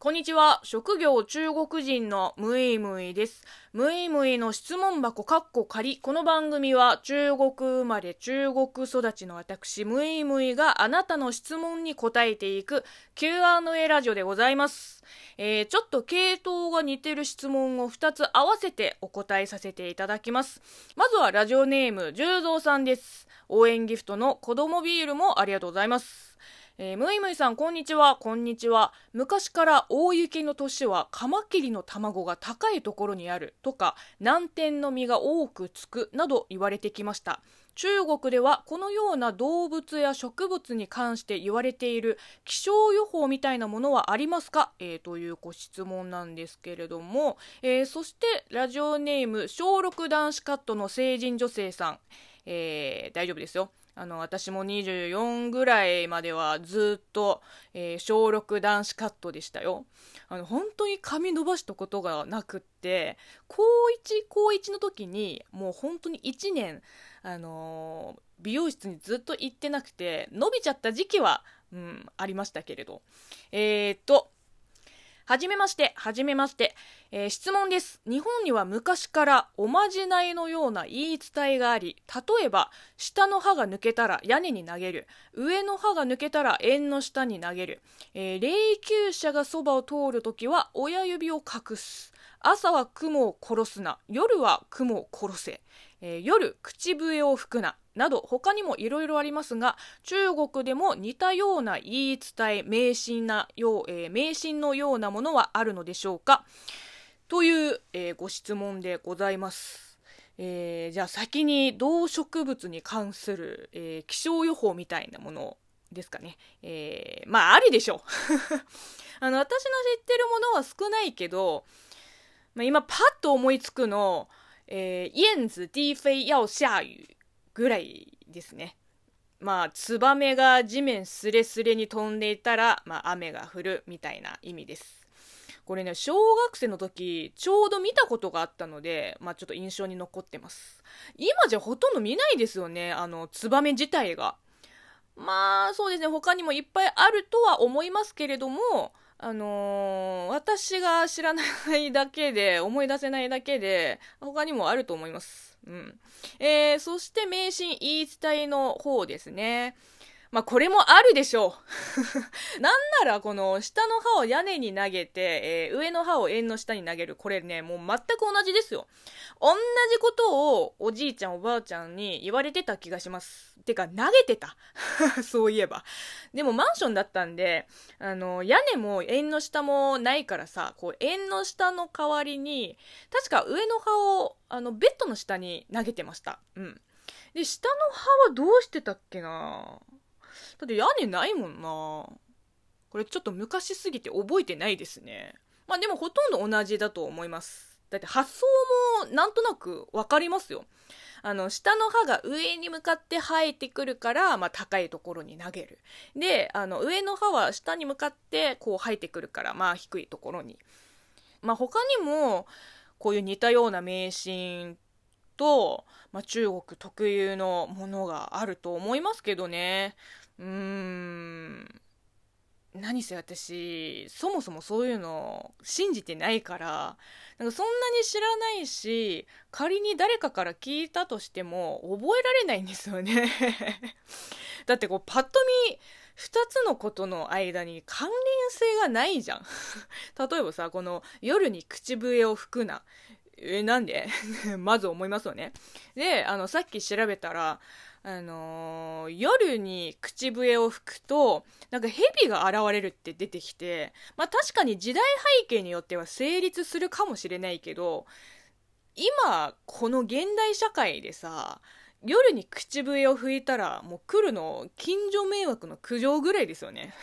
こんにちは。職業中国人のムイムイです。ムイムイの質問箱カッコ仮。この番組は中国生まれ中国育ちの私ムイムイがあなたの質問に答えていく Q&A ラジオでございます。えー、ちょっと系統が似てる質問を2つ合わせてお答えさせていただきます。まずはラジオネーム、十三さんです。応援ギフトの子供ビールもありがとうございます。えー、むいむいさん、こんにちは。こんにちは。昔から大雪の年はカマキリの卵が高いところにあるとか、南天の実が多くつくなど言われてきました。中国ではこのような動物や植物に関して言われている気象予報みたいなものはありますか、えー、というご質問なんですけれども、えー、そしてラジオネーム小6男子カットの成人女性さん、えー、大丈夫ですよあの、私も24ぐらいまではずっと、えー、小6男子カットでしたよ。あの、本当に髪伸ばしたことがなくって、高1、高1の時に、もう本当に1年、あのー、美容室にずっと行ってなくて、伸びちゃった時期は、うん、ありましたけれど。えー、っと、はじめまして、はじめまして。えー、質問です。日本には昔からおまじないのような言い伝えがあり、例えば、下の歯が抜けたら屋根に投げる。上の歯が抜けたら縁の下に投げる。えー、霊柩車がそばを通るときは親指を隠す。朝は雲を殺すな。夜は雲を殺せ。えー、夜、口笛を吹くな。など他にもいろいろありますが中国でも似たような言い伝え迷信なよう、えー、迷信のようなものはあるのでしょうか？という、えー、ご質問でございます。えー、じゃあ先に動植物に関する、え気象予報みたいなものですかね。えまあありでしょう。あの私の知ってるものは少ないけど、まあ、今パッと思いつくの、えー、燕子低飞要下雨ぐらいですね。まあ、ツバメが地面すれすれに飛んでいたら、まあ、雨が降るみたいな意味です。これね、小学生の時、ちょうど見たことがあったので、まあ、ちょっと印象に残ってます。今じゃほとんど見ないですよね、あの、ツバメ自体が。まあ、そうですね、他にもいっぱいあるとは思いますけれども、あのー、私が知らないだけで、思い出せないだけで、他にもあると思います。うん。えー、そして迷信言い伝えの方ですね。まあ、これもあるでしょう。なんなら、この、下の歯を屋根に投げて、えー、上の歯を円の下に投げる。これね、もう全く同じですよ。同じことを、おじいちゃんおばあちゃんに言われてた気がします。てか、投げてた。そういえば。でも、マンションだったんで、あの、屋根も円の下もないからさ、こう、円の下の代わりに、確か上の歯を、あの、ベッドの下に投げてました。うん。で、下の歯はどうしてたっけなだって屋根ないもんなこれちょっと昔すぎて覚えてないですね。まあでもほとんど同じだと思います。だって発想もなんとなくわかりますよ。あの、下の歯が上に向かって生えてくるから、まあ高いところに投げる。で、あの、上の歯は下に向かってこう生えてくるから、まあ低いところに。まあ他にも、こういう似たような迷信と、まあ、中国特有のものがあると思いますけどね。うーん。何せ私、そもそもそういうの信じてないから、なんかそんなに知らないし、仮に誰かから聞いたとしても覚えられないんですよね だってこうパッと見、二つのことの間に関連性がないじゃん 例えばさ、この夜に口笛を吹くな。え、なんで？まず思いますよね。で、あの、さっき調べたら、あのー、夜に口笛を吹くと、なんか蛇が現れるって出てきて、まあ確かに時代背景によっては成立するかもしれないけど、今、この現代社会でさ、夜に口笛を吹いたら、もう来るの近所迷惑の苦情ぐらいですよね。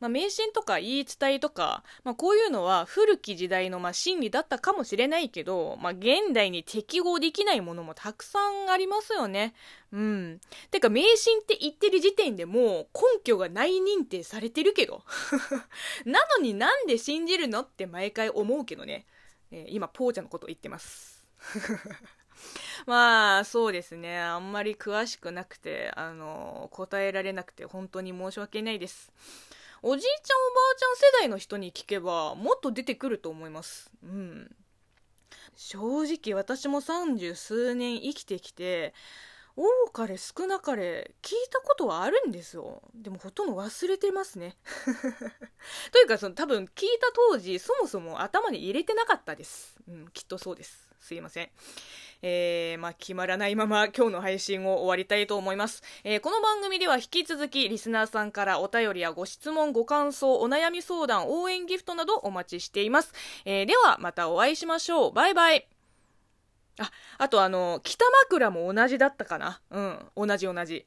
まあ、迷信とか言い伝えとか、まあ、こういうのは古き時代のまあ真理だったかもしれないけど、まあ、現代に適合できないものもたくさんありますよね。うん。てか、迷信って言ってる時点でもう根拠がない認定されてるけど。なのになんで信じるのって毎回思うけどね。えー、今、ポーちゃんのこと言ってます。まあ、そうですね。あんまり詳しくなくて、あの、答えられなくて本当に申し訳ないです。おじいちゃんおばあちゃん世代の人に聞けばもっと出てくると思います。うん。正直私も三十数年生きてきて多かれ少なかれ聞いたことはあるんですよ。でもほとんど忘れてますね。というかその多分聞いた当時そもそも頭に入れてなかったです。うんきっとそうです。すいませんえー、まあ、決まらないまま今日の配信を終わりたいと思います、えー、この番組では引き続きリスナーさんからお便りやご質問、ご感想、お悩み相談、応援ギフトなどお待ちしています。えー、ではまたお会いしましょう。バイバイ。あ、あとあの、北枕も同じだったかなうん、同じ同じ。